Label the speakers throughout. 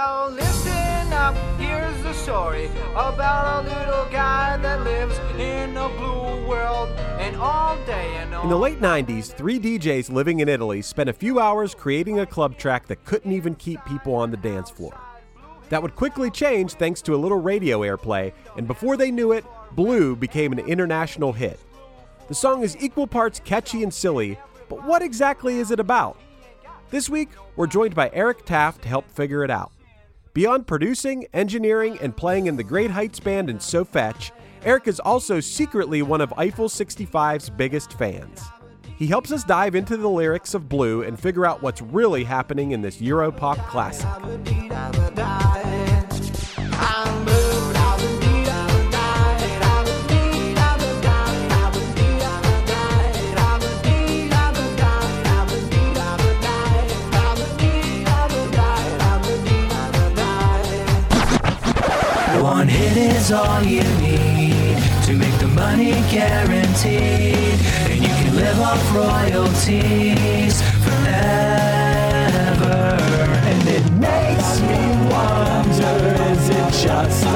Speaker 1: Yo, listen up, here's the story about a little guy that lives in a blue world and all day and all
Speaker 2: In the late 90s, three DJs living in Italy spent a few hours creating a club track that couldn't even keep people on the dance floor. That would quickly change thanks to a little radio airplay, and before they knew it, Blue became an international hit. The song is equal parts catchy and silly, but what exactly is it about? This week, we're joined by Eric Taft to help figure it out. Beyond producing, engineering, and playing in the Great Heights Band and So Fetch, Eric is also secretly one of Eiffel 65's biggest fans. He helps us dive into the lyrics of Blue and figure out what's really happening in this Europop classic.
Speaker 3: One hit is all you need to make the money guaranteed. And you can live off royalties forever.
Speaker 4: And it makes me wonder is it just a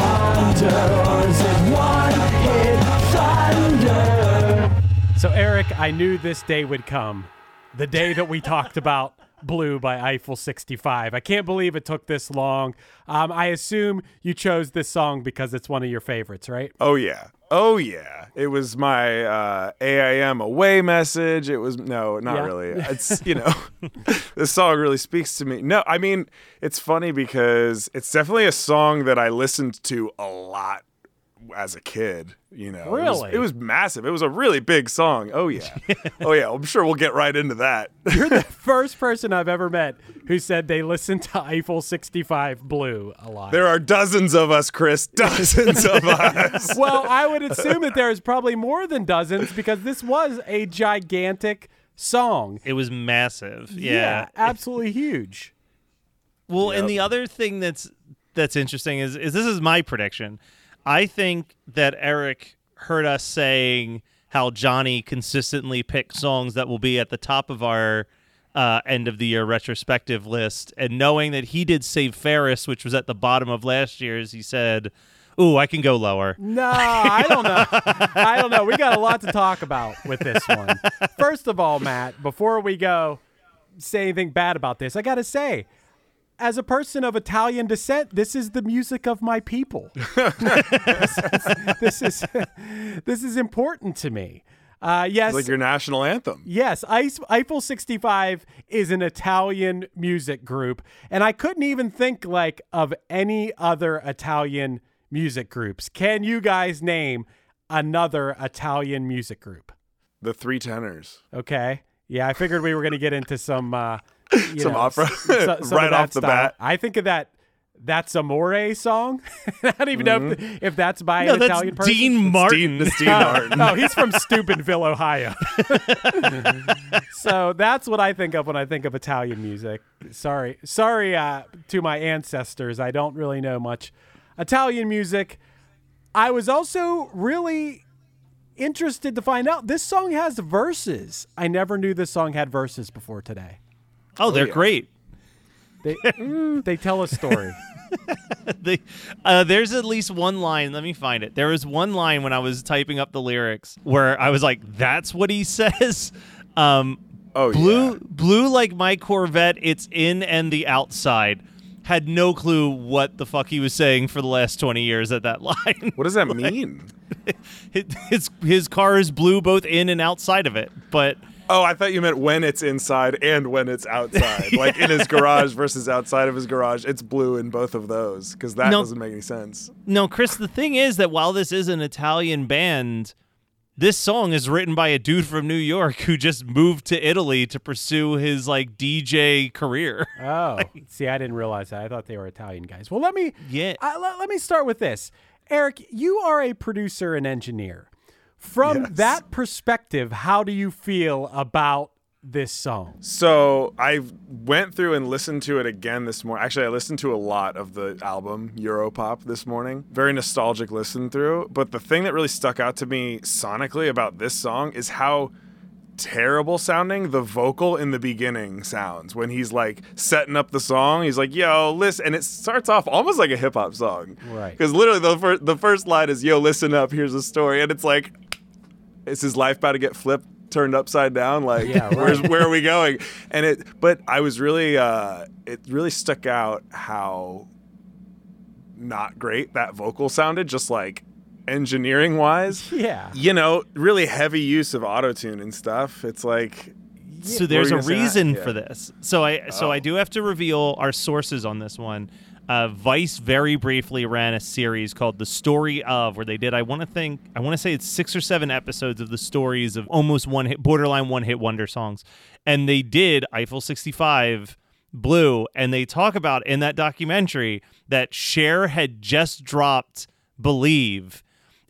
Speaker 4: wonder or is it one hit thunder?
Speaker 2: So, Eric, I knew this day would come. The day that we talked about Blue by Eiffel 65. I can't believe it took this long. Um, I assume you chose this song because it's one of your favorites, right?
Speaker 5: Oh yeah. Oh yeah. It was my uh, AIM away message. It was no, not
Speaker 2: Yeah.
Speaker 5: really. It's you know, this song really speaks to me. No, I mean it's funny because it's definitely a song that I listened to a lot as a kid. You know, It was-
Speaker 2: Really?
Speaker 5: it was, massive. It was a really big song. Oh yeah. oh yeah. I'm sure we'll get right into that.
Speaker 2: You're the first person I've ever met who said they listened to Eiffel 65 Blue a lot.
Speaker 5: there are dozens of us, Chris. Dozens of us.
Speaker 2: well, I would assume that there's probably more than dozens because this was a gigantic song.
Speaker 6: It was massive. Yeah.
Speaker 2: absolutely huge.
Speaker 6: Well, and the other thing that's that's interesting is is this is my prediction. I think that Eric heard us saying how Johnny consistently picks songs that will be at the top of our uh, end of the year retrospective list, and knowing that he did Save Ferris, which was at the bottom of last year's, he said, "Ooh, I can go lower."
Speaker 2: No, I don't know. I don't know. We got a lot to talk about with this one. First of all, Matt, before we go say anything bad about this, I got to say, as a person of Italian descent, this is the music of my people. this, is, this is this is important to me. Uh, yes,
Speaker 5: It's like your national anthem.
Speaker 2: Yes, Ice, Eiffel 65 is an Italian music group, and I couldn't even think like of any other Italian
Speaker 4: music groups. Can you guys name another Italian music group?
Speaker 5: The Three Tenors.
Speaker 4: Okay. Yeah, I figured we were going to get into some uh,
Speaker 5: Some
Speaker 4: know,
Speaker 5: opera.
Speaker 4: so- some
Speaker 5: Right
Speaker 4: of
Speaker 5: off the
Speaker 4: style.
Speaker 5: bat.
Speaker 4: I think of that. That's Amore song. I don't even know if, if that's by
Speaker 6: No,
Speaker 4: an
Speaker 6: that's
Speaker 4: Italian person.
Speaker 6: Dean Martin.
Speaker 5: Dean, Steve
Speaker 4: Oh,
Speaker 5: Martin.
Speaker 4: oh, he's from Steubenville, Ohio. so that's what I think of when I think of Italian music. Sorry, sorry uh, to my ancestors. I don't really know much Italian music. I was also really interested to find out this song has verses. I never knew this song had verses before today.
Speaker 6: Oh, they're
Speaker 5: yeah.
Speaker 6: great.
Speaker 4: They they tell a story.
Speaker 6: they, uh, there's at least one line. Let me find it. There was one line when I was typing up the lyrics where I was like, "That's what he says." Um,
Speaker 5: Oh,
Speaker 6: blue,
Speaker 5: yeah.
Speaker 6: blue, like my Corvette. It's in and the outside. Had no clue what the fuck he was saying for the last twenty years at that line.
Speaker 5: What does that mean?
Speaker 6: his his car is blue both in and outside of it, but.
Speaker 5: Oh, I thought you meant when it's inside and when it's outside. Like in his garage versus outside of his garage. It's blue in both of those because that
Speaker 6: No.
Speaker 5: doesn't make any sense.
Speaker 6: No, Chris, the thing is that while this is an Italian band, this song is written by a dude from New York who just moved to Italy to pursue his like DJ career.
Speaker 4: Oh, see, I didn't realize that. I thought they were Italian guys. Well, let me
Speaker 6: Yeah.
Speaker 4: uh, let, let me start with this. Eric, you are a producer and engineer. From
Speaker 5: Yes.
Speaker 4: that perspective, how do you feel about this song?
Speaker 5: So I went through and listened to it again this morning. Actually, I listened to a lot of the album Europop this morning. Very nostalgic listen through. But the thing that really stuck out to me sonically about this song is how terrible sounding the vocal in the beginning sounds when he's like setting up the song. He's like, "Yo, listen," and it starts off almost like a hip hop song,
Speaker 4: Right.
Speaker 5: Because literally the first the first line is, "Yo, listen up, here's a story," and it's like, is his life about to get flipped turned upside down like
Speaker 4: Yeah, right.
Speaker 5: where's where are we going and it but i was really uh it really stuck out how not great that vocal sounded just like engineering wise
Speaker 4: Yeah.
Speaker 5: you know really heavy use of auto tune and stuff it's like
Speaker 6: so there's a
Speaker 5: What were you gonna say?
Speaker 6: reason
Speaker 5: Yeah.
Speaker 6: for this. So I so I
Speaker 5: Oh.
Speaker 6: do have to reveal our sources on this one. Uh, Vice very briefly ran a series called "The Story of," where they did. I want to think. I want to say it's six or seven episodes of the stories of almost one hit, borderline one hit wonder songs, and they did Eiffel 65, Blue, and they talk about in that documentary that Cher had just dropped "Believe,"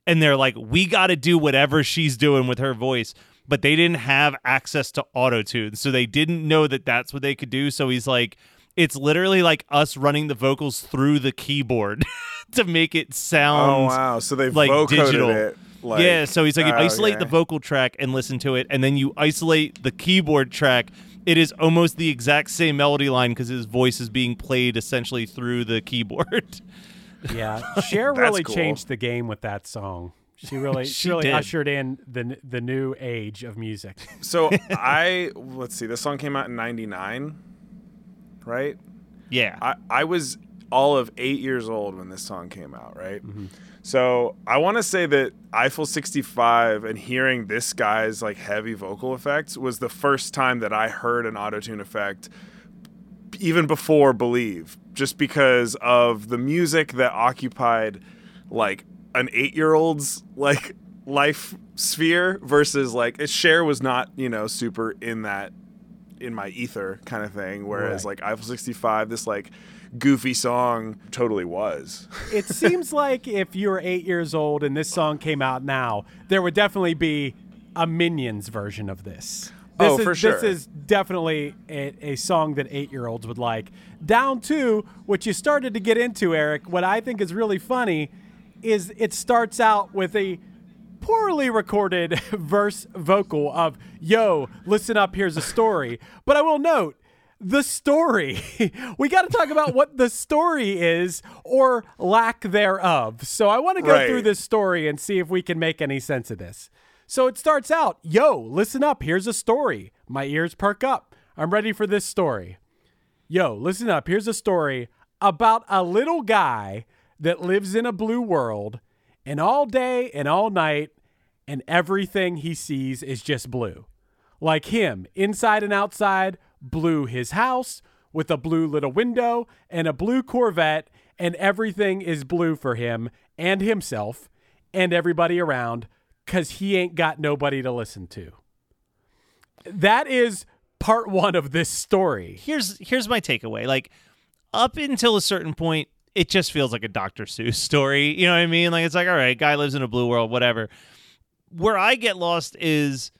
Speaker 6: and they're like, we got to do whatever she's doing with her voice. But they didn't have access to auto tune, so they didn't know that that's what they could do. So he's like, it's literally like us running the vocals through the keyboard to make it sound.
Speaker 5: oh wow so they
Speaker 6: like
Speaker 5: vocoded
Speaker 6: digital.
Speaker 5: it like,
Speaker 6: yeah, so he's like, you
Speaker 5: oh,
Speaker 6: isolate the vocal track and listen to it, and then you isolate the keyboard track. It is almost the exact same melody line because his voice is being played essentially through the keyboard.
Speaker 4: Yeah. Cher really
Speaker 5: cool.
Speaker 4: changed the game with that song. She really, she,
Speaker 6: She
Speaker 4: really
Speaker 6: did.
Speaker 4: ushered in the the new age of music.
Speaker 5: so i let's see this song came out in 99 right
Speaker 6: yeah.
Speaker 5: I, I was all of eight years old when this song came out, right? Mm-hmm. So I want to say that Eiffel 65 and hearing this guy's like heavy vocal effects was the first time that I heard an autotune effect even before Believe, just because of the music that occupied like an eight year old's like life sphere versus like Cher was not, you know, super in that in my ether kind of thing. Whereas
Speaker 4: Right.
Speaker 5: like Eiffel 65, this like goofy song totally was.
Speaker 4: it seems like if you were eight years old and this song came out now, there would definitely be a Minions version of this. Oh, this
Speaker 5: Oh,
Speaker 4: is,
Speaker 5: for sure.
Speaker 4: This is definitely a, a song that eight year olds would like. Down to what you started to get into, Eric, what I think is really funny is it starts out with a poorly recorded verse vocal of, yo, listen up, here's a story. But I will note, the story. we got to talk about what the story is or lack thereof. So I want to go
Speaker 5: Right.
Speaker 4: through this story and see if we can make any sense of this. So it starts out, yo, listen up, here's a story. My ears perk up. I'm ready for this story. Yo, listen up, here's a story about a little guy that lives in a blue world, and all day and all night, and everything he sees is just blue. Like him, inside and outside, blue his house with a blue little window and a blue Corvette, and everything is blue for him. and himself and everybody around because he ain't got nobody to listen to. That is part one of this story.
Speaker 6: Here's here's my takeaway. Like up until a certain point, it just feels like a Dr. Seuss story. You know what I mean? Like it's like, all right, guy lives in a blue world, whatever. Where I get lost is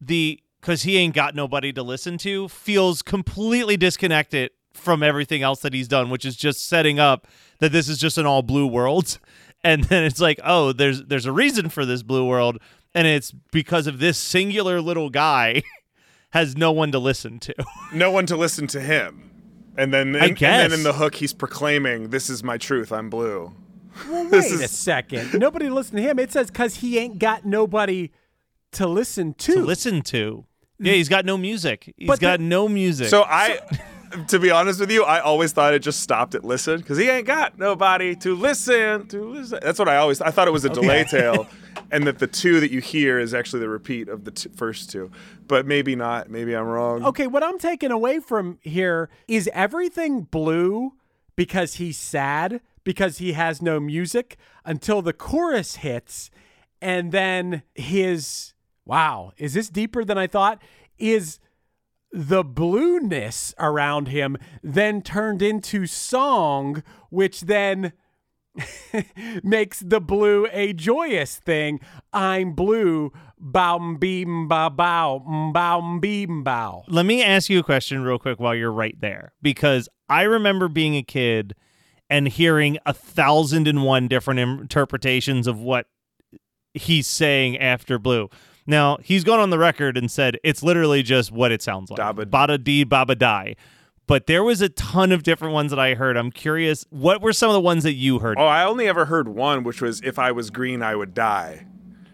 Speaker 6: the because he ain't got nobody to listen to feels completely disconnected from everything else that he's done, which is just setting up that this is just an all blue world. And then it's like, oh, there's there's a reason for this blue world, and it's because of this singular little guy has no one to listen to.
Speaker 5: No one to listen to him. And then,
Speaker 6: I
Speaker 5: and, and then in the hook, he's proclaiming, "This is my truth. I'm blue."
Speaker 4: Well,
Speaker 5: This
Speaker 4: wait a second. Nobody listen to him. It says because he ain't got nobody to listen to.
Speaker 6: to listen to. Yeah, he's got no music. He's
Speaker 4: But the-
Speaker 6: got no music.
Speaker 5: So I, to be honest with you, I always thought it just stopped at listen because he ain't got nobody to listen to listen. That's what I always. I thought it was a delay tail, and that the two that you hear is actually the repeat of the t- first two. But maybe not. Maybe I'm wrong.
Speaker 4: Okay, what I'm taking away from here is everything blue because he's sad because he has no music until the chorus hits and then his wow, is this deeper than I thought? Is the blueness around him then turned into song which then makes the blue a joyous thing. I'm blue, bow beam bow bow bow beam bow.
Speaker 6: let me ask you a question real quick while you're right there, because I remember being a kid and hearing a thousand and one different interpretations of what he's saying after blue. Now he's gone on the record and said it's literally just what it sounds like.
Speaker 5: Dabba-
Speaker 6: Bada dee baba die. But there was a ton of different ones that I heard. I'm curious, what were some of the ones that you heard?
Speaker 5: Oh, I only ever heard one, which was "If I was green, I would die,"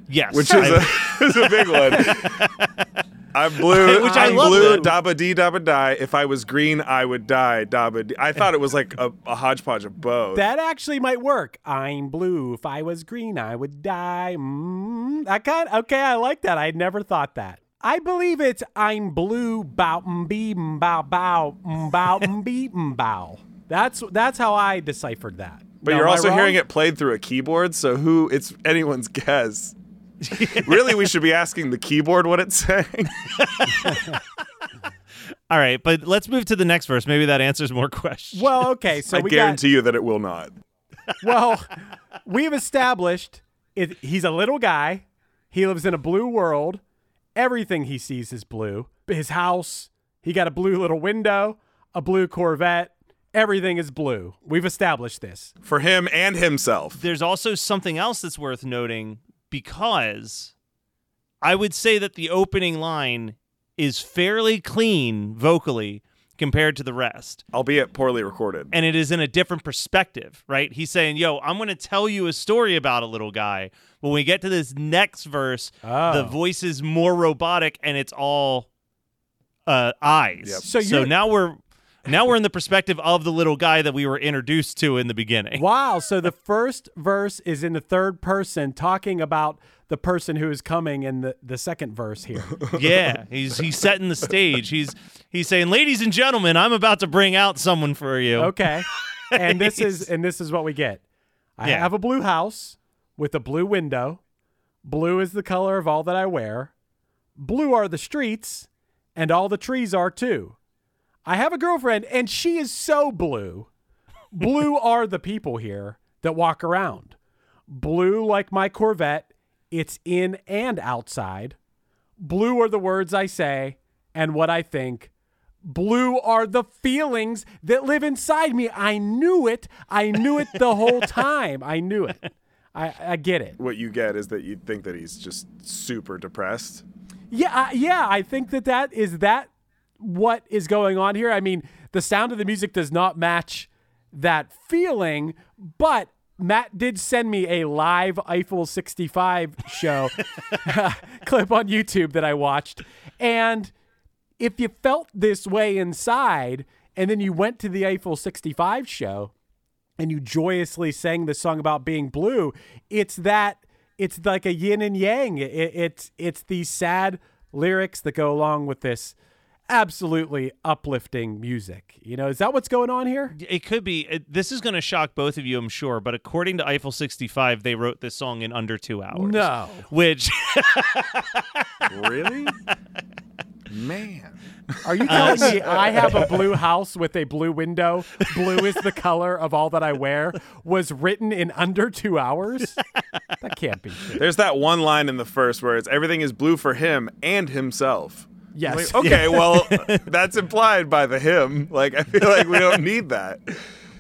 Speaker 6: yes,
Speaker 5: which is
Speaker 6: I-
Speaker 5: a, is a big one. I'm blue.
Speaker 6: Which I
Speaker 5: I'm
Speaker 6: love
Speaker 5: blue. Dabba dee dabba die. If I was green, I would die. Dabba. Dee. I thought it was like a, a hodgepodge of both.
Speaker 4: That actually might work. I'm blue. If I was green, I would die. Mm, that kind. Okay, I like that. I never thought that. I believe it's I'm blue. Bow beam bow bow bow beep mm, bow. That's that's how I deciphered that.
Speaker 5: But
Speaker 4: Now,
Speaker 5: you're also hearing it played through a keyboard, so who? It's anyone's guess. really, we should be asking the keyboard what it's saying.
Speaker 6: All right, but let's move to the next verse. Maybe that answers more questions.
Speaker 4: Well, okay. So
Speaker 5: I
Speaker 4: we
Speaker 5: guarantee you that it will not.
Speaker 4: Well, we've established it, he's a little guy. He lives in a blue world. Everything he sees is blue. His house. He got a blue little window. A blue Corvette. Everything is blue. We've established this.
Speaker 5: For him and himself.
Speaker 6: there's also something else that's worth noting because I would say that the opening line is fairly clean vocally compared to the rest.
Speaker 5: Albeit poorly recorded.
Speaker 6: And it is in a different perspective, right? He's saying, Yo, I'm going to tell you a story about a little guy. When we get to this next verse,
Speaker 4: Oh.
Speaker 6: the voice is more robotic and it's all uh, eyes.
Speaker 5: Yep.
Speaker 4: So
Speaker 6: so now we're. Now we're in the perspective of the little guy that we were introduced to in the beginning.
Speaker 4: Wow. So the first verse is in the third person talking about the person who is coming in the, the second verse here.
Speaker 6: Yeah, he's he's setting the stage. He's he's saying, "Ladies and gentlemen, I'm about to bring out someone for you."
Speaker 4: Okay. And this is and this is what we get. I
Speaker 6: Yeah.
Speaker 4: have a blue house with a blue window. Blue is the color of all that I wear. Blue are the streets, and all the trees are too. I have a girlfriend, and she is so blue. Blue are the people here that walk around. Blue, like my Corvette, it's in and outside. Blue are the words I say and what I think. Blue are the feelings that live inside me. I knew it. I knew it the whole time. I knew it. I, I get it.
Speaker 5: What you get is that you think that he's just super depressed.
Speaker 4: Yeah, I, yeah. I think that that is that what is going on here. I mean, the sound of the music does not match that feeling, but Matt did send me a live Eiffel 65 show clip on YouTube that I watched, and if you felt this way inside, and then you went to the Eiffel 65 show and you joyously sang the song about being blue, it's that it's like a yin and yang. It, it's it's these sad lyrics that go along with this absolutely uplifting music. You know, is that what's going on here?
Speaker 6: It could be. It, this is going to shock both of you, I'm sure. But according to Eiffel 65, they wrote this song in under two hours.
Speaker 4: No.
Speaker 6: Which
Speaker 5: Really? Man.
Speaker 4: Are you uh, telling me I have a blue house with a blue window? Blue is the color of all that I wear. Was written in under two hours? That can't be true.
Speaker 5: There's that one line in the first where it's everything is blue for him and himself.
Speaker 4: Yes.
Speaker 5: Like, okay, well, that's implied by the him. Like, I feel like we don't need that.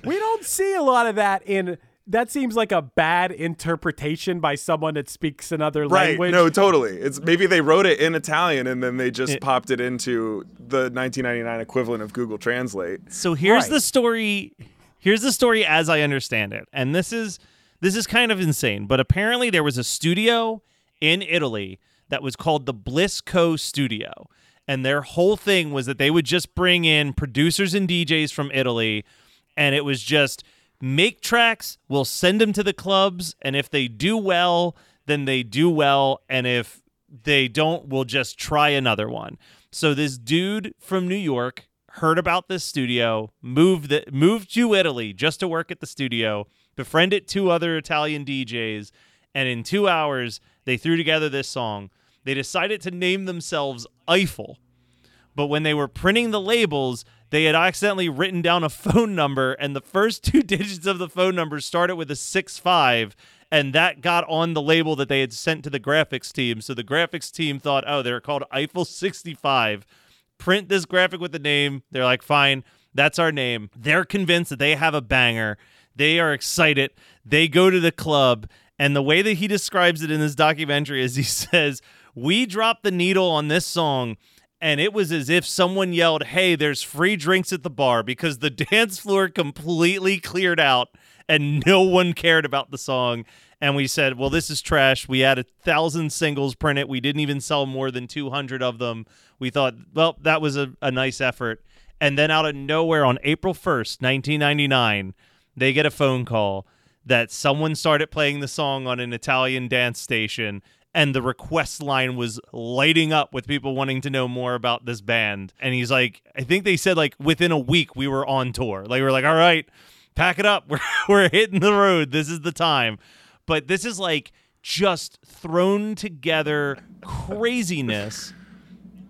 Speaker 4: We don't see a lot of that in. That seems like a bad interpretation by someone that speaks another
Speaker 5: Right.
Speaker 4: language.
Speaker 5: No, totally. It's maybe they wrote it in Italian and then they just popped it into the 1999 equivalent of Google Translate.
Speaker 6: So here's
Speaker 4: Right.
Speaker 6: the story. Here's the story as I understand it, and this is this is kind of insane. But apparently, there was a studio in Italy that was called the Blisco Studio, and their whole thing was that they would just bring in producers and DJs from Italy, and it was just make tracks. We'll send them to the clubs, and if they do well, then they do well, and if they don't, we'll just try another one. So this dude from New York heard about this studio, moved the, moved to Italy just to work at the studio, befriended two other Italian DJs, and in two hours they threw together this song. They decided to name themselves Eiffel, but when they were printing the labels, they had accidentally written down a phone number, and the first two digits of the phone number started with a six five, and that got on the label that they had sent to the graphics team. So the graphics team thought, oh, they're called Eiffel 65. Print this graphic with the name. They're like, fine, that's our name. They're convinced that they have a banger. They are excited. They go to the club, and the way that he describes it in this documentary is he says, We dropped the needle on this song and it was as if someone yelled, "Hey, there's free drinks at the bar" because the dance floor completely cleared out and no one cared about the song. And we said, "Well, this is trash. We had a thousand singles printed. We didn't even sell more than 200 of them. We thought, well, that was a, a nice effort." And then out of nowhere, on April 1st, 1999, they get a phone call that someone started playing the song on an Italian dance station and the request line was lighting up with people wanting to know more about this band. And he's like, I think they said like within a week we were on tour. Like we are like, all right, pack it up. We're we're hitting the road. This is the time. But this is like just thrown together craziness.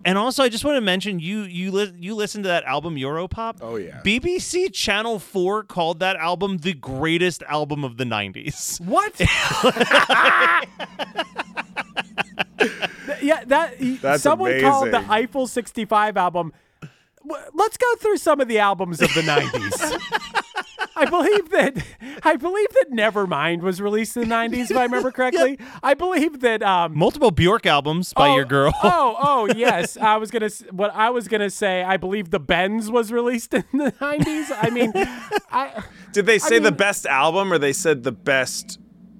Speaker 6: And also, I just want to mention you you li- you listened to that album Europop.
Speaker 5: Oh, yeah.
Speaker 6: BBC Channel Four called that album the greatest album of the '90s.
Speaker 4: What? yeah, that
Speaker 5: That's
Speaker 4: someone called the. Eiffel 65 album. Let's go through some of the albums of the 90s. I believe that I believe that Nevermind was released in the 90s if I remember correctly. I believe that um
Speaker 6: Multiple Bjork albums by
Speaker 4: oh,
Speaker 6: your girl.
Speaker 4: Oh, oh, yes. I was going to what I was going to say, I believe the Bends was released in the 90s. I mean, I
Speaker 5: Did they say the
Speaker 4: mean-
Speaker 5: best album or they said the best,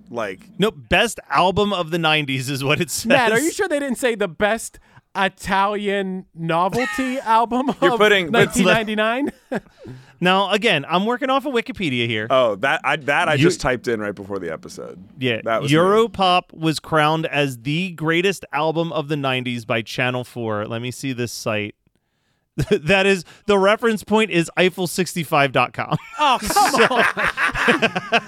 Speaker 5: like,
Speaker 6: No, best album of the '90s is what it says.
Speaker 4: Matt, are you sure they didn't say the best Italian novelty album
Speaker 5: You're
Speaker 4: of
Speaker 5: putting-
Speaker 4: 1999?
Speaker 6: Now, again, I'm working off of Wikipedia here.
Speaker 5: oh, that I, that I
Speaker 6: You-
Speaker 5: just typed in right before the episode.
Speaker 6: yeah,
Speaker 5: that was me.
Speaker 6: Europop was crowned as the greatest album of the '90s by Channel 4. Let me see this site. that is the reference point is Eiffel65.com.
Speaker 4: oh, come on.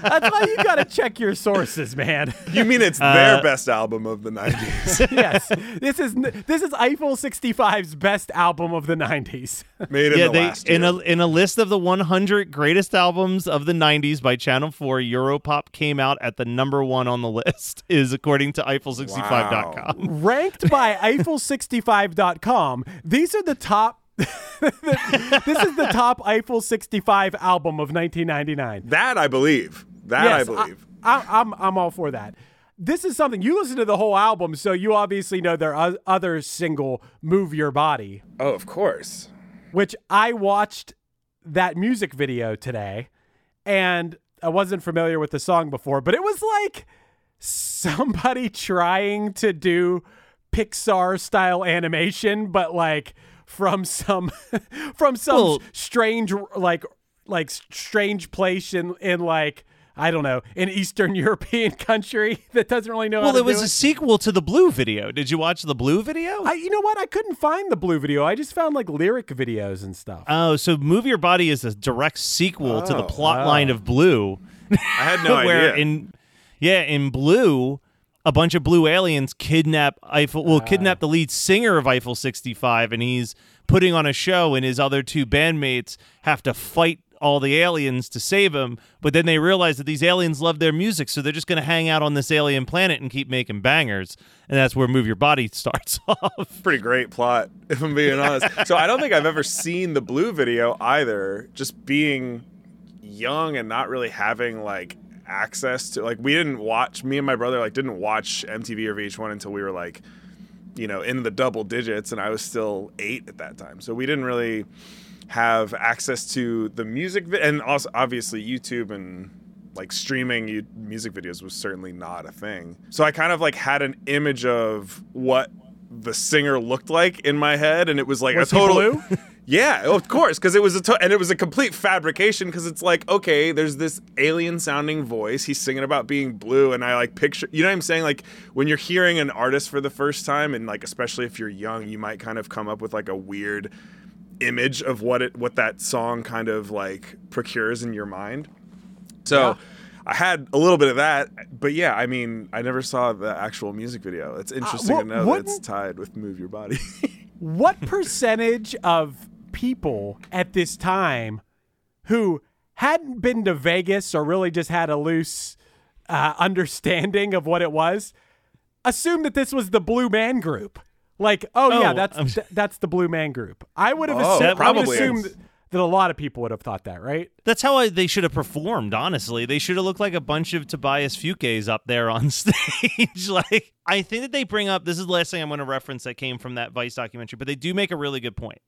Speaker 4: That's why you got to check your sources, man.
Speaker 5: You mean it's
Speaker 6: Uh,
Speaker 5: their best album of the 90s?
Speaker 4: yes. This is this is Eiffel 65's best album of the 90s.
Speaker 5: Made in
Speaker 6: yeah,
Speaker 5: the
Speaker 6: they
Speaker 5: last
Speaker 6: in
Speaker 5: year.
Speaker 6: a in a list of the 100 greatest albums of the 90s by Channel 4, Europop came out at the number one on the list, is according to Eiffel65.com.
Speaker 4: Ranked by Eiffel65.com, these are the top this is the top Eiffel 65 album of 1999.
Speaker 5: that I believe. That I believe.
Speaker 4: I, am I'm all for that. This is something you listen to the whole album, so you obviously know their other single, "Move Your Body,"
Speaker 5: oh, of course.
Speaker 4: which I watched that music video today, and I wasn't familiar with the song before, but it was like somebody trying to do Pixar style animation, but like from some from some
Speaker 6: Well-
Speaker 4: strange like like strange place in in like I don't know, an Eastern European country that doesn't really know.
Speaker 6: Well,
Speaker 4: how to
Speaker 6: it was
Speaker 4: do
Speaker 6: a sequel to the Blue video. Did you watch the Blue video?
Speaker 4: I, you know what? I couldn't find the blue video. I just found like lyric videos and stuff.
Speaker 6: Oh, so Move Your Body is a direct sequel to the
Speaker 5: Oh.
Speaker 6: plot line of Blue.
Speaker 5: I had no
Speaker 6: where
Speaker 5: idea.
Speaker 6: in yeah, in Blue, a bunch of blue aliens kidnap Eiffel well, ah. kidnap the lead singer of Eiffel 65 and he's putting on a show and his other two bandmates have to fight all the aliens to save him, but then they realize that these aliens love their music, so they're just going to hang out on this alien planet and keep making bangers. And that's where Move Your Body starts off.
Speaker 5: Pretty great plot, if I'm being honest. so I don't think I've ever seen the blue video either. Just being young and not really having like access to like we didn't watch me and my brother like didn't watch MTV or VH1 until we were like you know in the double digits and I was still 8 at that time. So we didn't really have access to the music vi- and also obviously YouTube and like streaming you, music videos was certainly not a thing. So I kind of like had an image of what the singer looked like in my head and it was like
Speaker 4: Was
Speaker 5: a total? yeah, of course, because it was a to- and it was a complete fabrication. Because it's like, okay, there's this alien sounding voice. He's singing about being blue, and I like picture. You know what I'm saying? Like when you're hearing an artist for the first time, and like especially if you're young, you might kind of come up with like a weird image of what it what that song kind of like procures in your mind. So. I had a little bit of that, but yeah, I mean, I never saw the actual music video. It's uh, interesting
Speaker 4: wha-
Speaker 5: to know that it's tied with "Move Your Body."
Speaker 4: what percentage of people at this time who hadn't been to Vegas or really just had a loose uh, understanding of what it was assumed that this was the Blue Man Group? Like, oh, yeah,
Speaker 6: Oh,
Speaker 4: that's
Speaker 6: I'm-
Speaker 4: th- that's the Blue Man Group. I would have
Speaker 5: Oh,
Speaker 4: assumed,
Speaker 5: that
Speaker 4: I would
Speaker 5: probably
Speaker 4: assume
Speaker 5: is.
Speaker 4: that, that a lot of people would have thought that, right?
Speaker 6: That's how I, they should have performed. Honestly, they should have looked like a bunch of Tobias Fünkes up there on stage. like, I think that they bring up. This is the last thing I'm going to reference that came from that Vice documentary, but they do make a really good point.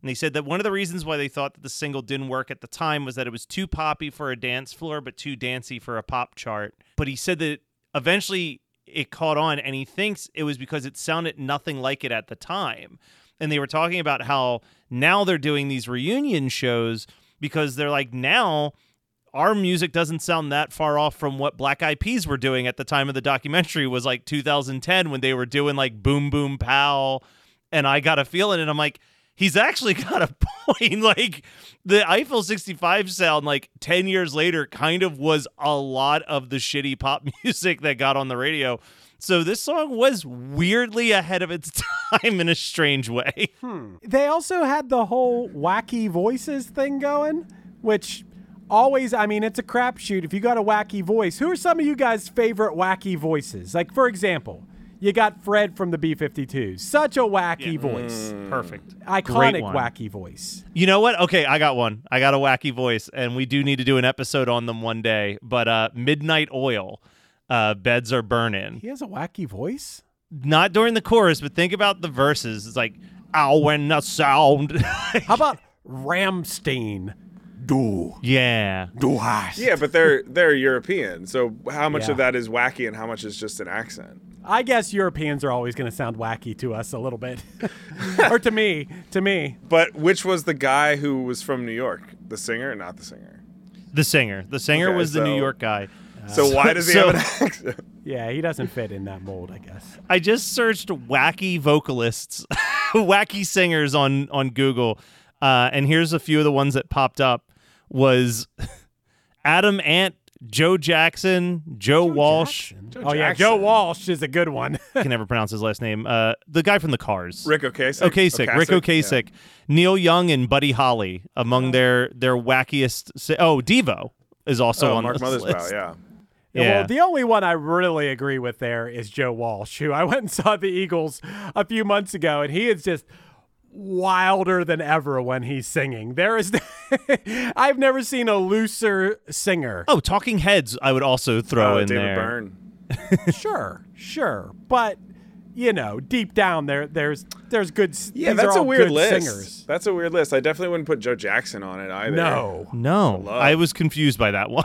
Speaker 6: And they said that one of the reasons why they thought that the single didn't work at the time was that it was too poppy for a dance floor, but too dancey for a pop chart. But he said that eventually it caught on, and he thinks it was because it sounded nothing like it at the time. And they were talking about how now they're doing these reunion shows because they're like, now our music doesn't sound that far off from what Black Eyed Peas were doing at the time of the documentary was like 2010 when they were doing like Boom Boom Pow and I Got a Feeling and I'm like he's actually got a point like the Eiffel 65 sound like 10 years later kind of was a lot of the shitty pop music that got on the radio so this song was weirdly ahead of its time in a strange way hmm.
Speaker 4: They also had the whole wacky voices thing going, which always, I mean, it's a crapshoot. If you got a wacky voice, who are some of you guys' favorite wacky voices? Like, for example, you got Fred from the B 52s. Such a wacky voice.
Speaker 6: perfect
Speaker 4: Iconic
Speaker 6: one.
Speaker 4: wacky voice.
Speaker 6: You know what? Okay, I got one. I got a wacky voice, and we do need to do an episode on them one day. But uh, Midnight Oil, uh, beds are burning.
Speaker 4: He has a wacky voice?
Speaker 6: Not during the chorus, but think about the verses. It's like, ow, when the sound.
Speaker 4: How about Rammstein? Do,
Speaker 6: yeah.
Speaker 4: do hast.
Speaker 5: Yeah, but they're they're European. So how much
Speaker 4: Yeah.
Speaker 5: of that is wacky and how much is just an accent?
Speaker 4: I guess Europeans are always going to sound wacky to us a little bit. or to me. To me.
Speaker 5: But which was the guy who was from New York? The singer, not the singer.
Speaker 6: The singer. The singer
Speaker 5: Okay,
Speaker 6: was the New York guy.
Speaker 5: So why does he
Speaker 6: so-
Speaker 5: have an accent?
Speaker 4: Yeah, he doesn't fit in that mold, I guess.
Speaker 6: I just searched wacky vocalists, wacky singers on on Google, uh, and here's a few of the ones that popped up. Was Adam Ant, Joe Jackson, Joe, Walsh.
Speaker 4: oh, yeah.
Speaker 5: Jackson.
Speaker 4: Joe Walsh is a good one.
Speaker 6: I can never pronounce his last name. Uh, the guy from the Cars.
Speaker 5: Ric Ocasek.
Speaker 6: Ocasek, Ric Ocasek, Neil Young, and Buddy Holly among their their wackiest. si- Oh, Devo is also
Speaker 5: Oh,
Speaker 6: on
Speaker 5: Mark
Speaker 6: this
Speaker 5: Mothersbaugh,
Speaker 6: list.
Speaker 5: yeah.
Speaker 4: Yeah,
Speaker 6: Yeah.
Speaker 4: Well, the only one I really agree with there is Joe Walsh, who I went and saw the Eagles a few months ago, and he is just wilder than ever when he's singing. There is, I've never seen a looser singer.
Speaker 6: Oh, Talking Heads, I would also throw
Speaker 5: Oh,
Speaker 6: in
Speaker 5: David
Speaker 6: there.
Speaker 5: Byrne.
Speaker 4: Sure, sure, but you know, deep down there, there's there's good.
Speaker 5: Yeah, that's a weird
Speaker 4: good
Speaker 5: list.
Speaker 4: Singers.
Speaker 5: That's a weird list. I definitely wouldn't put Joe Jackson on it either.
Speaker 4: No,
Speaker 6: No,
Speaker 5: Love.
Speaker 6: I was confused by that one.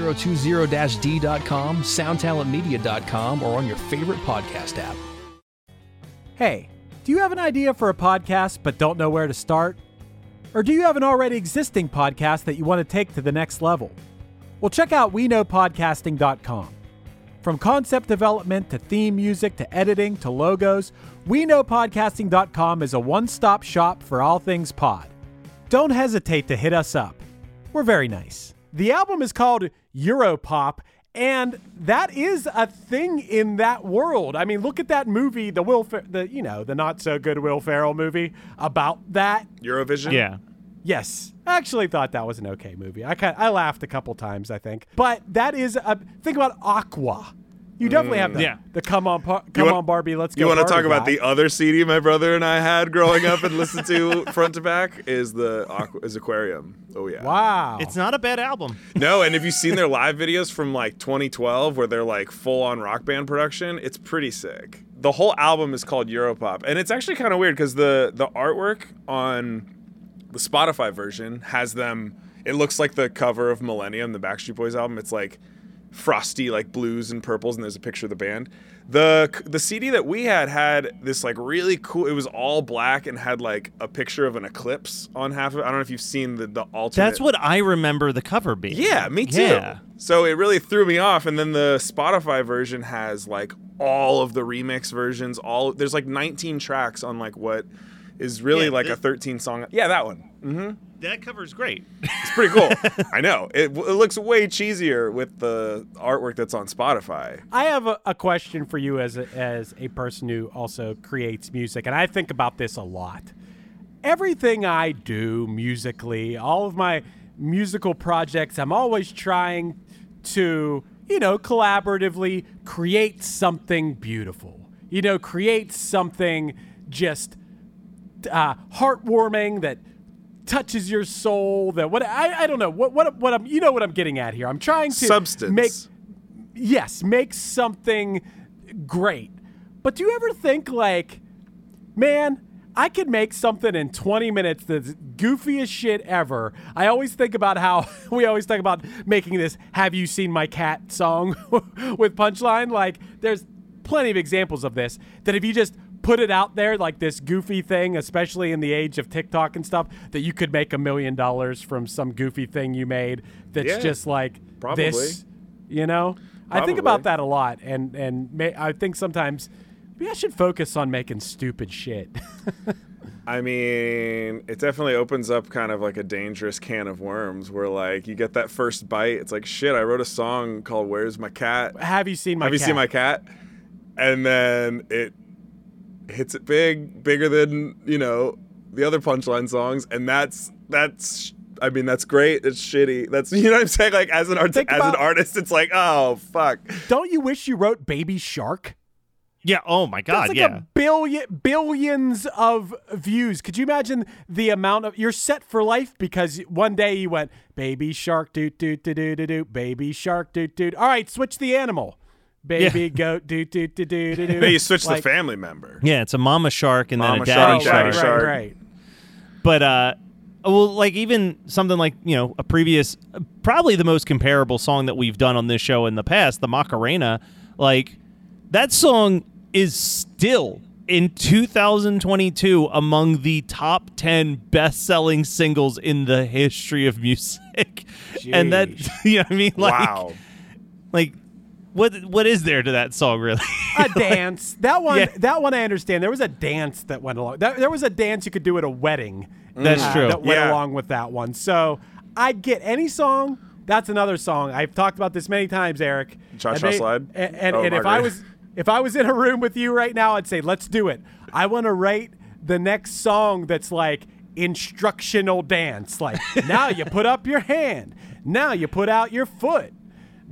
Speaker 7: 2020-d.com, soundtalentmedia.com, or on your favorite podcast app.
Speaker 4: Hey, do you have an idea for a podcast but don't know where to start? Or do you have an already existing podcast that you want to take to the next level? Well, check out WeKnowPodcasting.com. From concept development to theme music to editing to logos, WeKnowPodcasting.com is a one stop shop for all things pod. Don't hesitate to hit us up. We're very nice. The album is called Europop, and that is a thing in that world. I mean, look at that movie, the Will, Fer- the you know, the not so good Will Ferrell movie about that.
Speaker 5: Eurovision.
Speaker 6: Yeah.
Speaker 4: Yes, I actually thought that was an okay movie. I kind I laughed a couple times, I think. But that is a think about Aqua. You definitely have mm. the,
Speaker 6: Yeah.
Speaker 4: the come on par- come
Speaker 5: want-
Speaker 4: on Barbie, let's go.
Speaker 5: You want to talk about
Speaker 4: guy.
Speaker 5: the other CD my brother and I had growing up and listened to front to back is the Aqua, is Aquarium. Oh yeah.
Speaker 4: Wow.
Speaker 6: It's not a bad album.
Speaker 5: No, and have you seen their live videos from like 2012 where they're like full on rock band production? It's pretty sick. The whole album is called Europop, and it's actually kind of weird because the the artwork on the Spotify version has them. It looks like the cover of Millennium, the Backstreet Boys album. It's like frosty, like blues and purples, and there's a picture of the band. The the CD that we had had this like really cool. It was all black and had like a picture of an eclipse on half of it. I don't know if you've seen the the alternate.
Speaker 6: That's what I remember the cover being.
Speaker 5: Yeah, me too.
Speaker 6: Yeah.
Speaker 5: So it really threw me off. And then the Spotify version has like all of the remix versions. All there's like 19 tracks on like what is really
Speaker 6: Yeah,
Speaker 5: like
Speaker 6: this-
Speaker 5: a 13 song. Yeah, that one. hmm
Speaker 6: That cover's great.
Speaker 5: It's pretty cool. I know. It, it looks way cheesier with the artwork that's on Spotify.
Speaker 4: I have a, a question for you as a, as a person who also creates music, and I think about this a lot. Everything I do musically, all of my musical projects, I'm always trying to, you know, collaboratively create something beautiful. You know, create something just uh, heartwarming that touches your soul. That what I, I don't know what what what I'm you know what I'm getting at here. I'm trying to
Speaker 5: Substance.
Speaker 4: make yes, make something great. But do you ever think like, man, I could make something in 20 minutes that's goofy as shit ever. I always think about how we always think about making this "Have you seen my cat?" song with punchline. Like, there's plenty of examples of this. That if you just put it out there like this goofy thing, especially in the age of TikTok and stuff, that you could make a million dollars from some goofy thing you made. That's
Speaker 5: Yeah,
Speaker 4: just like
Speaker 5: probably.
Speaker 4: this. You know, I think about that a lot, and and may, I think sometimes maybe I should focus on making stupid shit.
Speaker 5: I mean, it definitely opens up kind of like a dangerous can of worms where like you get that first bite. It's like, shit, I wrote a song called Where's My Cat?
Speaker 4: Have you seen my?
Speaker 5: Have you seen my cat? And then it hits it big, bigger than, you know, the other punchline songs. And that's, that's, I mean, that's great. It's shitty. That's, you know what I'm saying? Like as an art, as
Speaker 4: Think
Speaker 5: an artist, it's like, oh, fuck.
Speaker 4: Don't you wish you wrote Baby Shark?
Speaker 6: Yeah. Oh my God.
Speaker 4: That's like
Speaker 6: yeah.
Speaker 4: a billion billions of views. Could you imagine the amount of you're set for life because one day you went baby shark doo doo doo doo doo doo baby shark doo doo. All right, switch the animal. Baby goat doo doo doo doo doo doo.
Speaker 5: Then you switch
Speaker 4: Like,
Speaker 5: the family member.
Speaker 6: yeah. It's a mama shark and
Speaker 5: Mama
Speaker 6: then a daddy
Speaker 5: shark,
Speaker 6: shark.
Speaker 5: daddy
Speaker 4: Right,
Speaker 5: shark.
Speaker 4: right.
Speaker 6: But uh well like even something like, you know, a previous probably the most comparable song that we've done on this show in the past, the Macarena, like that song is still in 2022 among the top 10 best-selling singles in the history of music. and that you know what I mean like
Speaker 5: wow.
Speaker 6: like what what is there to that song really?
Speaker 4: a dance. That one,
Speaker 6: Yeah.
Speaker 4: that one I understand. There was a dance that went along. That, there was a dance you could do at a wedding.
Speaker 6: That's
Speaker 4: uh,
Speaker 6: true.
Speaker 4: That went
Speaker 5: Yeah.
Speaker 4: along with that one. So I get any song. That's another song. I've talked about this many times, Eric.
Speaker 5: Cha
Speaker 4: And
Speaker 5: Cha Slide?
Speaker 4: And, and,
Speaker 5: Oh,
Speaker 4: and if I was if I was in a room with you right now, I'd say, let's do it. I want to write the next song that's like instructional dance. Like now you put up your hand. Now you put out your foot.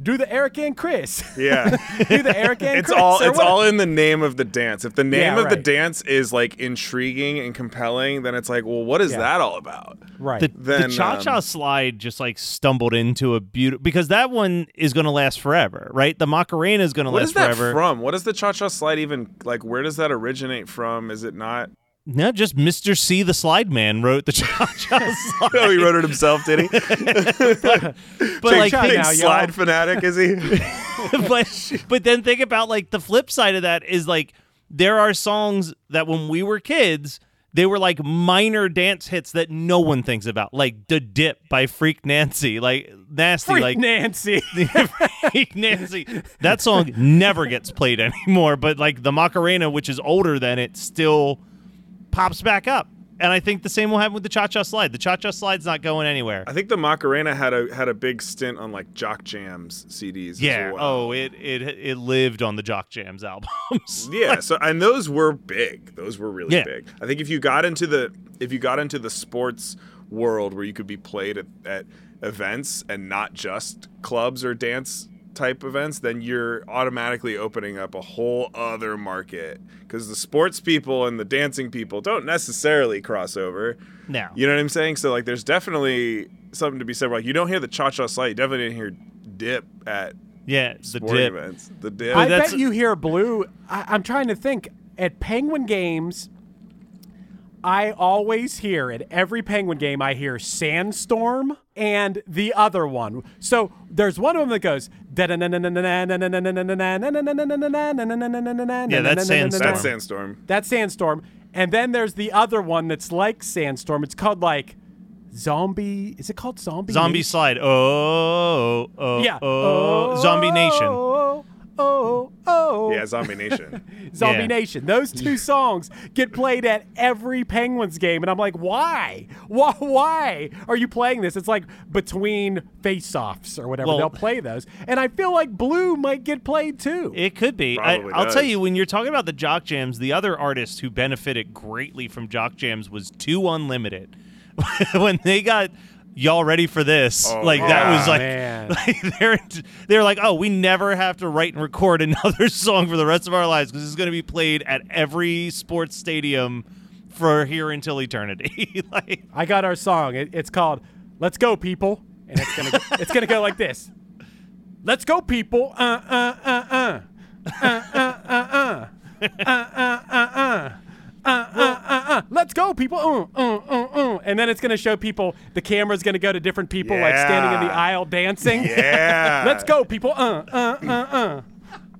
Speaker 4: Do the Eric and Chris.
Speaker 5: Yeah.
Speaker 4: do the Eric and
Speaker 5: it's
Speaker 4: Chris.
Speaker 5: All, it's
Speaker 4: what-
Speaker 5: all in the name of the dance. If the name
Speaker 4: Yeah,
Speaker 5: of the dance is like intriguing and compelling, then it's like, well, what is
Speaker 4: Yeah.
Speaker 5: that all about?
Speaker 4: right.
Speaker 6: The,
Speaker 5: Then,
Speaker 6: the Cha Cha
Speaker 5: um,
Speaker 6: slide just like stumbled into a beautiful because that one is going to last forever, right? The Macarena is going to
Speaker 5: What
Speaker 6: last
Speaker 5: is that
Speaker 6: forever.
Speaker 5: from? What does the cha cha slide even like? Where does that originate from? Is it not?
Speaker 6: No, just Mr. C, the slide man, wrote the Cha Cha slide.
Speaker 5: Oh, he wrote it himself, did he?
Speaker 6: but
Speaker 5: big,
Speaker 6: like,
Speaker 5: big
Speaker 4: now,
Speaker 5: slide
Speaker 4: y'all.
Speaker 5: fanatic, is he?
Speaker 6: but but then think about like the flip side of that is like there are songs that when we were kids they were like minor dance hits that no one thinks about like the dip by freak nancy like nasty
Speaker 4: Freak
Speaker 6: like
Speaker 4: Nancy.
Speaker 6: freak nancy that song never gets played anymore but like the macarena which is older than it still pops back up and i think the same will happen with the cha-cha slide the cha-cha slide's not going anywhere
Speaker 5: I think the Macarena had a had a big stint on like Jock Jams CDs. as
Speaker 6: yeah
Speaker 5: well.
Speaker 6: oh it it it lived on the jock jams albums
Speaker 5: Yeah, so and those were big. Those were really
Speaker 6: Yeah.
Speaker 5: big. I think if you got into the if you got into the sports world where you could be played at, at events and not just clubs or dance type events, then you're automatically opening up a whole other market because the sports people and the dancing people don't necessarily cross over.
Speaker 6: no
Speaker 5: You know what I'm saying? So like, there's definitely something to be said. Like, you don't hear the cha cha slide. You definitely didn't hear dip at
Speaker 6: yeah the dip
Speaker 5: events. The dip.
Speaker 4: I bet you hear blue. I, I'm trying to think. At Penguin games, I always hear at every Penguin game, I hear Sandstorm and the other one. So there's one of them that goes. Yeah,
Speaker 6: that's Sandstorm.
Speaker 5: That's Sandstorm.
Speaker 4: And then there's the other one that's like Sandstorm. It's called like Zombie. Is it called Zombie?
Speaker 6: Zombie
Speaker 4: Nation?
Speaker 6: slide. Oh, oh,
Speaker 4: Yeah.
Speaker 6: oh. Zombie Nation.
Speaker 4: Oh, oh.
Speaker 5: Yeah, Zombie Nation.
Speaker 4: Zombie
Speaker 6: Yeah.
Speaker 4: Nation. Those two songs get played at every Penguins game, and I'm like, why? Why? Why are you playing this? It's like between face-offs or whatever.
Speaker 6: Well-
Speaker 4: They'll play those, and I feel like Blue might get played too.
Speaker 6: It could be. I,
Speaker 5: Probably
Speaker 6: I'll tell you, when you're talking about the Jock Jams, the other artist who benefited greatly from Jock Jams was Two Unlimited. when they got y'all ready for this,
Speaker 5: Oh,
Speaker 6: like that
Speaker 5: yeah.
Speaker 6: was like, like they're they're like, oh, we never have to write and record another song for the rest of our lives because it's going to be played at every sports stadium for here until eternity. like,
Speaker 4: I got our song. It, it's called "Let's Go, People," and it's gonna it's gonna go like this. Let's go, people. Uh uh uh uh. Uh uh uh uh. Uh uh uh uh. Uh, uh, uh, uh. Let's go, people. Uh, uh, uh, uh. And then it's going to show people, the camera's going to go to different people, like standing in the aisle dancing.
Speaker 5: Yeah.
Speaker 4: Let's go, people. Uh, uh, uh, uh.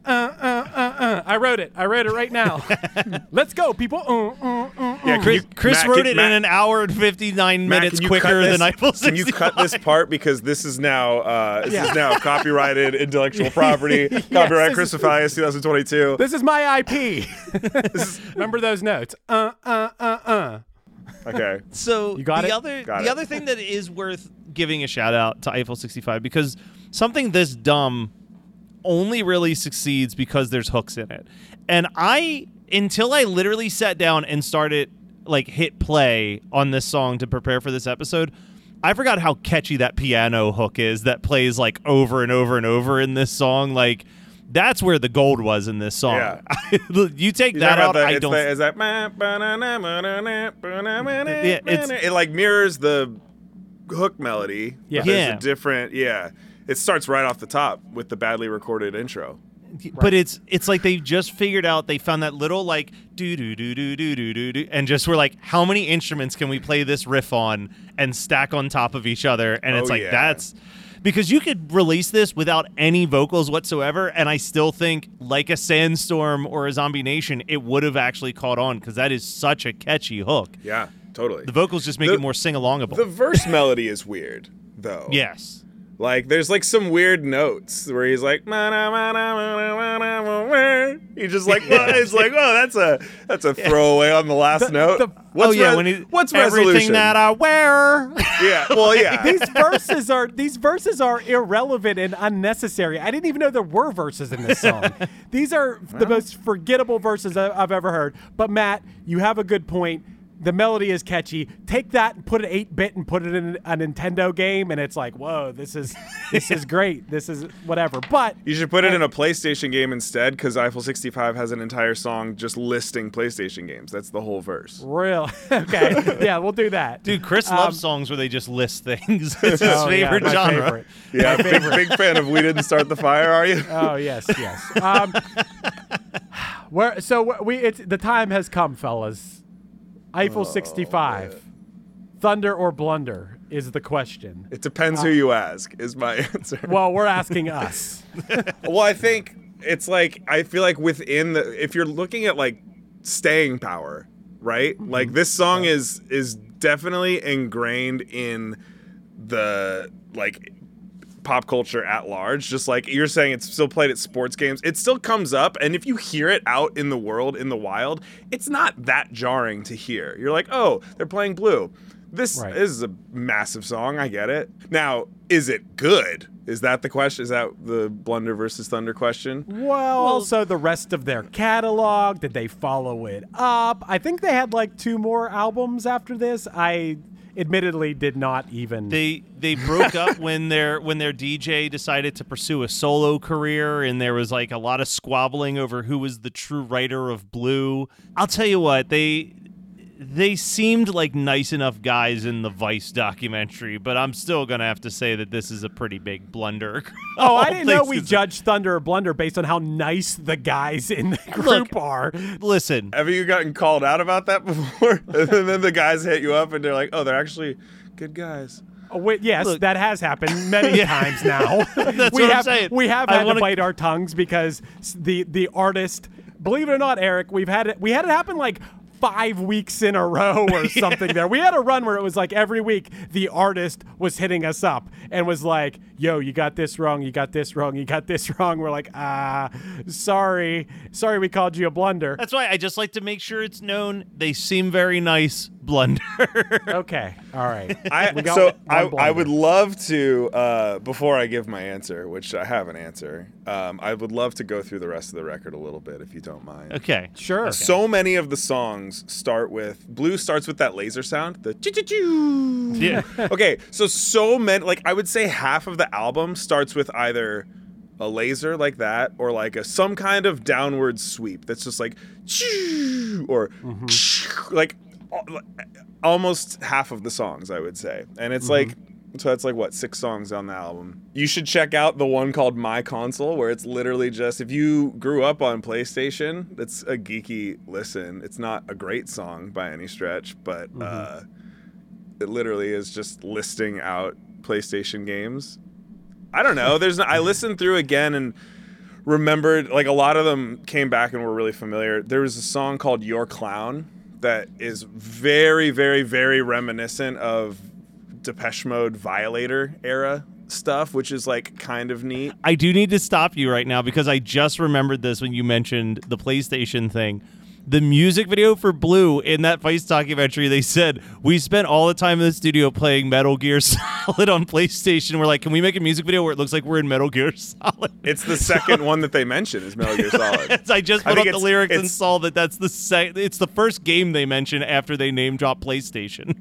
Speaker 4: Uh, uh, uh, uh. I wrote it. I wrote it right now. Let's go, people. Uh, uh.
Speaker 5: Yeah,
Speaker 6: Chris,
Speaker 5: you-
Speaker 6: Chris
Speaker 5: Matt,
Speaker 6: wrote
Speaker 5: can-
Speaker 6: it
Speaker 5: Matt-
Speaker 6: in an hour and 59
Speaker 5: Matt,
Speaker 6: minutes
Speaker 5: can you cut
Speaker 6: quicker
Speaker 5: this-
Speaker 6: than Eiffel
Speaker 5: Can you cut this part because this is now uh, this
Speaker 4: Yeah.
Speaker 5: is now copyrighted intellectual property. Copyright
Speaker 4: this
Speaker 5: Chris
Speaker 4: is-
Speaker 5: Mathias 2022.
Speaker 4: This is my IP. Remember those notes. Uh, uh, uh, uh.
Speaker 5: Okay.
Speaker 6: So
Speaker 4: You got
Speaker 6: the
Speaker 4: it?
Speaker 6: other
Speaker 5: Got
Speaker 6: the
Speaker 5: it.
Speaker 6: other thing that is worth giving a shout out to Eiffel 65 because something this dumb only really succeeds because there's hooks in it. And I until I literally sat down and started like hit play on this song to prepare for this episode, I forgot how catchy that piano hook is that plays like over and over and over in this song like that's where the gold was in this song.
Speaker 5: Yeah.
Speaker 6: you take
Speaker 5: You
Speaker 6: that out,
Speaker 5: the-
Speaker 6: I don't.
Speaker 5: the- is that ma- ba-na-na, ma-na-na, ba-na-na,
Speaker 6: Yeah, it's-
Speaker 5: it like mirrors the hook melody. but
Speaker 4: Yeah.
Speaker 6: Yeah.
Speaker 5: a different yeah. It starts right off the top with the badly recorded intro.
Speaker 6: But it's it's like they just figured out they found that little like do do do do do do do do and just were like how many instruments can we play this riff on and stack on top of each other and it's
Speaker 5: Oh,
Speaker 6: like
Speaker 5: yeah.
Speaker 6: that's because you could release this without any vocals whatsoever and I still think like a sandstorm or a zombie nation it would have actually caught on because that is such a catchy hook.
Speaker 5: Yeah, totally.
Speaker 6: The vocals just make
Speaker 5: The-
Speaker 6: it more sing alongable.
Speaker 5: The verse melody is weird though.
Speaker 6: yes.
Speaker 5: Like there's like some weird notes where he's like he just like it's like oh that's a that's a throwaway on the last note. What's
Speaker 6: oh yeah,
Speaker 5: re-
Speaker 6: when he
Speaker 5: what's
Speaker 6: everything
Speaker 5: resolution?
Speaker 6: that I wear.
Speaker 5: yeah, well yeah.
Speaker 4: these verses are these verses are irrelevant and unnecessary. I didn't even know there were verses in this song. these are the most forgettable verses I've ever heard. But Matt, you have a good point. The melody is catchy. Take that and put it eight bit and put it in a Nintendo game, and it's like, whoa, this is this is great. This is whatever. But
Speaker 5: You should put it in a PlayStation game instead, because Eiffel 65 has an entire song just listing PlayStation games. That's the whole verse.
Speaker 4: real okay, yeah, we'll do that,
Speaker 6: Dude, Chris
Speaker 4: Um,
Speaker 6: loves songs where they just list things. It's his
Speaker 4: Oh,
Speaker 6: favorite
Speaker 4: my
Speaker 6: genre.
Speaker 4: favorite.
Speaker 5: Yeah, big, big fan of We Didn't Start the Fire, are you?
Speaker 4: Oh yes, yes. Um, where so we it's the time has come, fellas. Eiffel 65, thunder or blunder is the question.
Speaker 5: It depends who you ask, is my answer.
Speaker 4: Well, we're asking us.
Speaker 5: well, I think it's like I feel like within the if you're looking at like staying power, right?
Speaker 4: Mm-hmm.
Speaker 5: Like this song is is definitely ingrained in the like pop culture at large. Just like you're saying, it's still played at sports games. It still comes up, and if you hear it out in the world, in the wild, it's not that jarring to hear. You're like, oh, they're playing Blue. This
Speaker 4: Right.
Speaker 5: is a massive song. I get it. Now, is it good? Is that the question? Is that the blunder versus thunder question?
Speaker 4: Well, also the rest of their catalog. Did they follow it up? I think they had like two more albums after this. I admittedly did not even.
Speaker 6: They they broke up when their when their DJ decided to pursue a solo career, and there was like a lot of squabbling over who was the true writer of Blue. I'll tell you what they. They seemed like nice enough guys in the Vice documentary, but I'm still gonna have to say that this is a pretty big blunder.
Speaker 4: Oh, I didn't know we
Speaker 6: considered.
Speaker 4: judged Thunder or Blunder based on how nice the guys in the group are.
Speaker 6: Listen,
Speaker 5: Have you gotten called out about that before? and then the guys hit you up and they're like, oh, they're actually good guys.
Speaker 4: Oh, wait, yes,
Speaker 6: Look-
Speaker 4: that has happened many times now.
Speaker 6: That's
Speaker 4: we
Speaker 6: what I'm
Speaker 4: have,
Speaker 6: saying.
Speaker 4: We have had
Speaker 6: wanna-
Speaker 4: to bite our tongues because the the artist. Believe it or not, Eric, we've had it. We had it happen like five weeks in a row or something. There, we had a run where it was like every week the artist was hitting us up and was like, "Yo, you got this wrong. You got this wrong. You got this wrong." We're like, "Ah, sorry, sorry, we called you a blunder."
Speaker 6: That's why I just like to make sure it's known. They seem very nice. Blunder.
Speaker 4: okay, all right.
Speaker 5: I, so I, I would love to uh, before I give my answer, which I have an answer. Um, I would love to go through the rest of the record a little bit, if you don't mind.
Speaker 6: okay.
Speaker 4: Sure.
Speaker 5: So many of the songs start with blue starts with that laser sound, the choo.
Speaker 6: Yeah.
Speaker 5: okay, so so many like I would say half of the album starts with either a laser like that or like a some kind of downward sweep that's just like choo, or mm-hmm. like al- almost half of the songs I would say. And it's mm-hmm. like so that's like what six songs on the album. You should check out the one called My Console, where it's literally just if you grew up on PlayStation, that's a geeky listen. It's not a great song by any stretch, but uh, it literally is just listing out PlayStation games. I don't know. There's I listened through again and remembered like a lot of them came back and were really familiar. There was a song called Your Clown that is very, very, very reminiscent of Depeche Mode Violator era stuff, which is like kind of neat.
Speaker 6: I do need to stop you right now because I just remembered this when you mentioned the PlayStation thing. The music video for Blue in that Vice documentary, they said we spent all the time in the studio playing Metal Gear Solid on PlayStation. We're like, can we make a music video where it looks like we're in Metal Gear Solid?
Speaker 5: It's the second one that they mention is Metal Gear Solid.
Speaker 6: I just
Speaker 5: I
Speaker 6: put up the lyrics and saw that that's the sec- it's the first game they mention after they name drop PlayStation.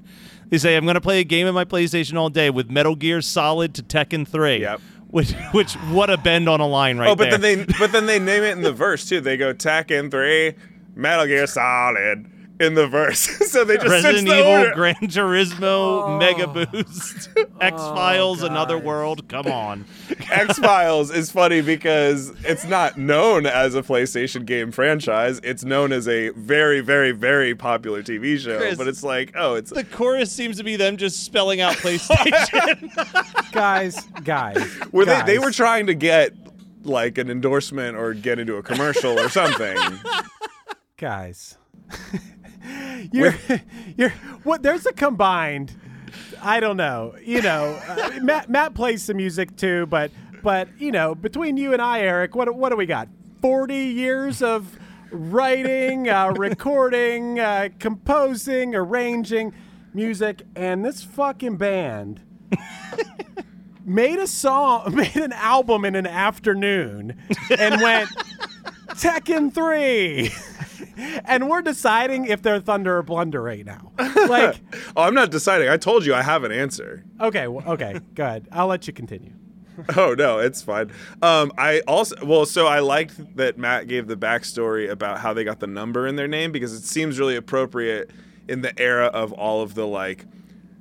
Speaker 6: They say I'm going to play a game on my PlayStation all day with Metal Gear Solid to Tekken 3.
Speaker 5: Yep.
Speaker 6: Which which what a bend on a line right
Speaker 5: oh, but
Speaker 6: there.
Speaker 5: then they but then they name it in the verse too. They go Tekken three, Metal Gear Solid in the verse. so they just switch
Speaker 6: Resident
Speaker 5: the
Speaker 6: Evil,
Speaker 5: order.
Speaker 6: Gran Turismo,
Speaker 4: Oh.
Speaker 6: Mega Boost, X Files, oh, Another World. Come on.
Speaker 5: X Files is funny because it's not known as a PlayStation game franchise. It's known as a very, very, very popular TV show.
Speaker 6: Chris,
Speaker 5: but it's like, oh, it's
Speaker 6: The chorus seems to be them just spelling out PlayStation.
Speaker 4: guys, guys.
Speaker 5: where they, they were trying to get like an endorsement or get into a commercial or something.
Speaker 4: guys. you're, you're what? There's a combined I don't know. You know, uh, Matt Matt plays some music too, but but you know, between you and I, Eric, what what do we got? Forty years of writing, uh, recording, uh, composing, arranging music, and this fucking band made a song, made an album in an afternoon, and went Tekken three. And we're deciding if they're Thunder or Blunder right now. Like,
Speaker 5: oh, I'm not deciding. I told you I have an answer.
Speaker 4: okay, well, okay, good. I'll let you continue.
Speaker 5: Oh no, it's fine. Um, I also well, so I liked that Matt gave the backstory about how they got the number in their name because it seems really appropriate in the era of all of the like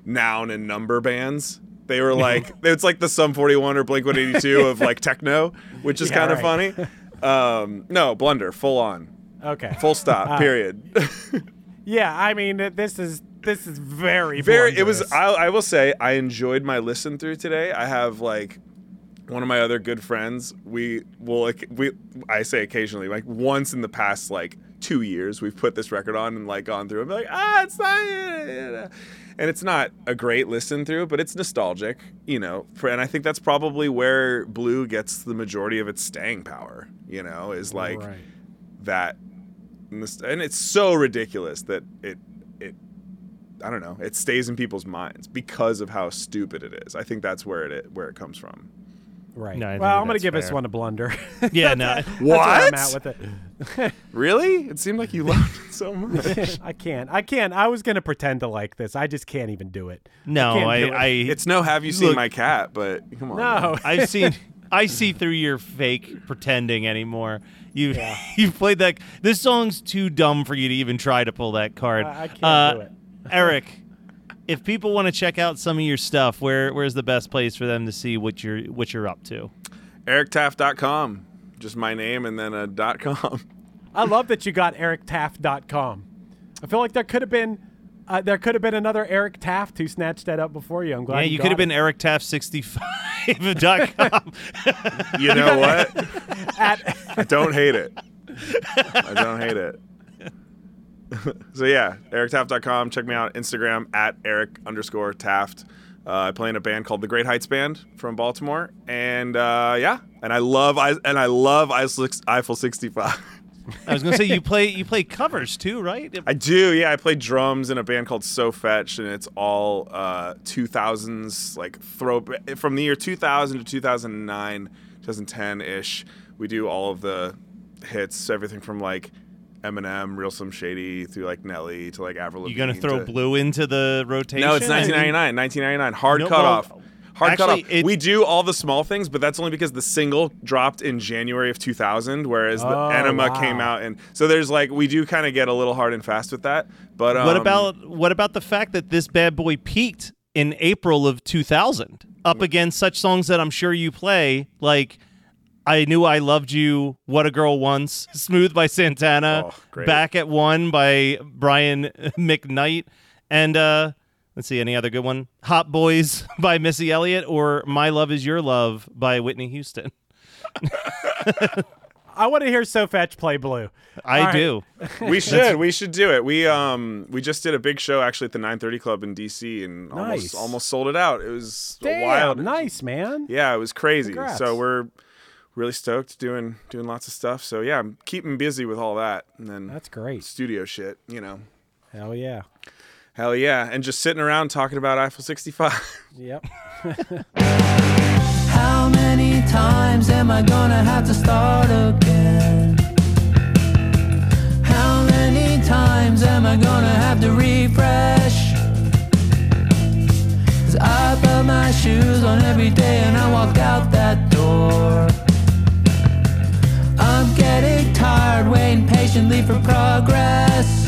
Speaker 5: noun and number bands. They were like it's like the Sum 41 or Blink 182 of like techno, which is
Speaker 4: Yeah,
Speaker 5: kind of
Speaker 4: right.
Speaker 5: funny. Um, no, blunder, full on,
Speaker 4: Okay.
Speaker 5: full stop,
Speaker 4: Uh,
Speaker 5: period.
Speaker 4: Yeah, I mean, this is this is very
Speaker 5: very it was. I, I will say i enjoyed my listen through today i have like one of my other good friends we will like we i say occasionally like once in the past like two years we've put this record on and like gone through and be like ah it's not and it's not a great listen through but it's nostalgic you know for, and i think that's probably where blue gets the majority of its staying power you know is like
Speaker 4: Right.
Speaker 5: That and it's so ridiculous that it it I don't know. It stays in people's minds because of how stupid it is. I think that's where it where it comes from.
Speaker 4: right.
Speaker 6: No,
Speaker 4: well, I'm gonna
Speaker 6: that's
Speaker 4: give this one a blunder.
Speaker 6: Yeah, no.
Speaker 4: That's where I'm
Speaker 5: What?
Speaker 4: at with it.
Speaker 5: Really? It seemed like you loved it so much.
Speaker 4: I can't. I can't. I was gonna pretend to like this. I just can't even do it.
Speaker 6: No,
Speaker 4: can't
Speaker 6: I,
Speaker 4: it.
Speaker 6: I,
Speaker 5: it's no have you seen
Speaker 6: Look-
Speaker 5: my cat, but come on.
Speaker 4: No.
Speaker 6: I've seen. I see through your fake pretending anymore. You you've played that. This song's too dumb for you to even try to pull that card.
Speaker 4: I- I can't
Speaker 6: Uh,
Speaker 4: do it.
Speaker 6: Eric, if people want to check out some of your stuff, where where's the best place for them to see what you're what you're up to?
Speaker 5: EricTaft.com. Just my name and then a dot com.
Speaker 4: I love that you got erictaft.com. I feel like there could have been uh, there could have been another Eric Taft who snatched that up before you. I'm glad
Speaker 6: yeah,
Speaker 4: you,
Speaker 6: you could have been. Eric Taft 65.com.
Speaker 5: You know what?
Speaker 4: at
Speaker 5: I don't hate it. I don't hate it. so yeah, erictaft.com. Check me out on Instagram at eric underscore taft. Uh, I play in a band called the Great Heights Band from Baltimore, and uh, yeah, and I love I and I love Eiffel Eiffel 65.
Speaker 6: I was gonna say you play you play covers too, right?
Speaker 5: I do, yeah. I play drums in a band called So Fetch, and it's all uh, 2000s, like throw from the year 2000 to 2009, 2010 ish. We do all of the hits, everything from like Eminem, Real Slim Shady, through like Nelly to like Avril
Speaker 6: You gonna throw
Speaker 5: to-
Speaker 6: blue into the rotation?
Speaker 5: No, it's
Speaker 6: I
Speaker 5: 1999. 1999. Hard
Speaker 6: No,
Speaker 5: cut
Speaker 6: well.
Speaker 5: Hard
Speaker 6: actually,
Speaker 5: cut off.
Speaker 6: it-
Speaker 5: we do all the small things, but that's only because the single dropped in January of 2000, whereas the
Speaker 4: Oh,
Speaker 5: Enema
Speaker 4: wow.
Speaker 5: came out, and so there's like we do kind of get a little hard and fast with that. But um,
Speaker 6: what about what about the fact that this bad boy peaked in April of 2000 up against such songs that I'm sure you play like I knew I loved you, What a Girl Wants, Smooth by Santana,
Speaker 5: Oh.
Speaker 6: Back at One by Brian McKnight, and uh let's see any other good one, Hot Boys by Missy Elliott or My Love Is Your Love by Whitney Houston.
Speaker 4: I want to hear So Fetch play blue.
Speaker 6: I
Speaker 4: All right.
Speaker 6: do.
Speaker 5: we should we should do it. We um we just did a big show actually at the 930 Club in DC and
Speaker 4: Nice.
Speaker 5: almost almost sold it out. It was
Speaker 4: Damn,
Speaker 5: wild.
Speaker 4: nice man.
Speaker 5: Yeah, it was crazy.
Speaker 4: Congrats.
Speaker 5: So we're really stoked doing doing lots of stuff. So yeah, I'm keeping busy with all that and then
Speaker 4: That's great.
Speaker 5: studio shit, you know.
Speaker 4: Hell yeah.
Speaker 5: Hell yeah, and just sitting around talking about Eiffel 65.
Speaker 4: Yep.
Speaker 3: How many times am I gonna have to start again? How many times am I gonna have to refresh? Cause I put my shoes on every day and I walk out that door. I'm getting tired, waiting patiently for progress.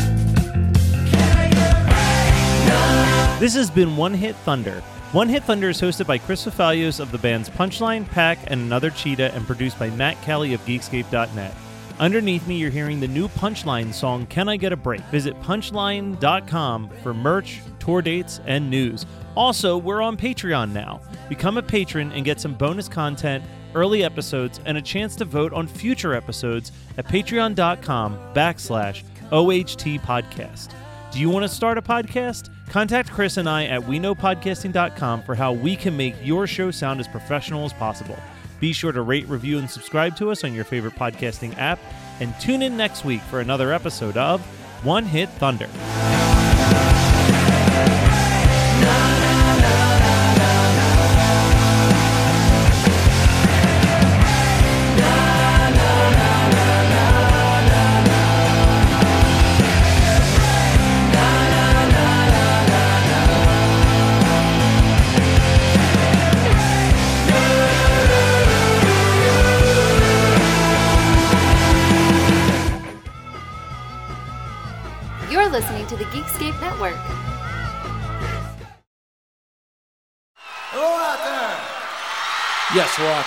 Speaker 6: This has been One Hit Thunder. One Hit Thunder is hosted by Chris Fafalios of the bands Punchline, Pack, and Another Cheetah, and produced by Matt Kelly of Geekscape.net. Underneath me, you're hearing the new Punchline song, Can I Get a Break? Visit punchline.com for merch, tour dates, and news. Also, we're on Patreon now. Become a patron and get some bonus content, early episodes, and a chance to vote on future episodes at patreon.com backslash OHT podcast. Do you want to start a podcast? Contact Chris and I at weknowpodcasting.com for how we can make your show sound as professional as possible. Be sure to rate, review, and subscribe to us on your favorite podcasting app. And tune in next week for another episode of One Hit Thunder.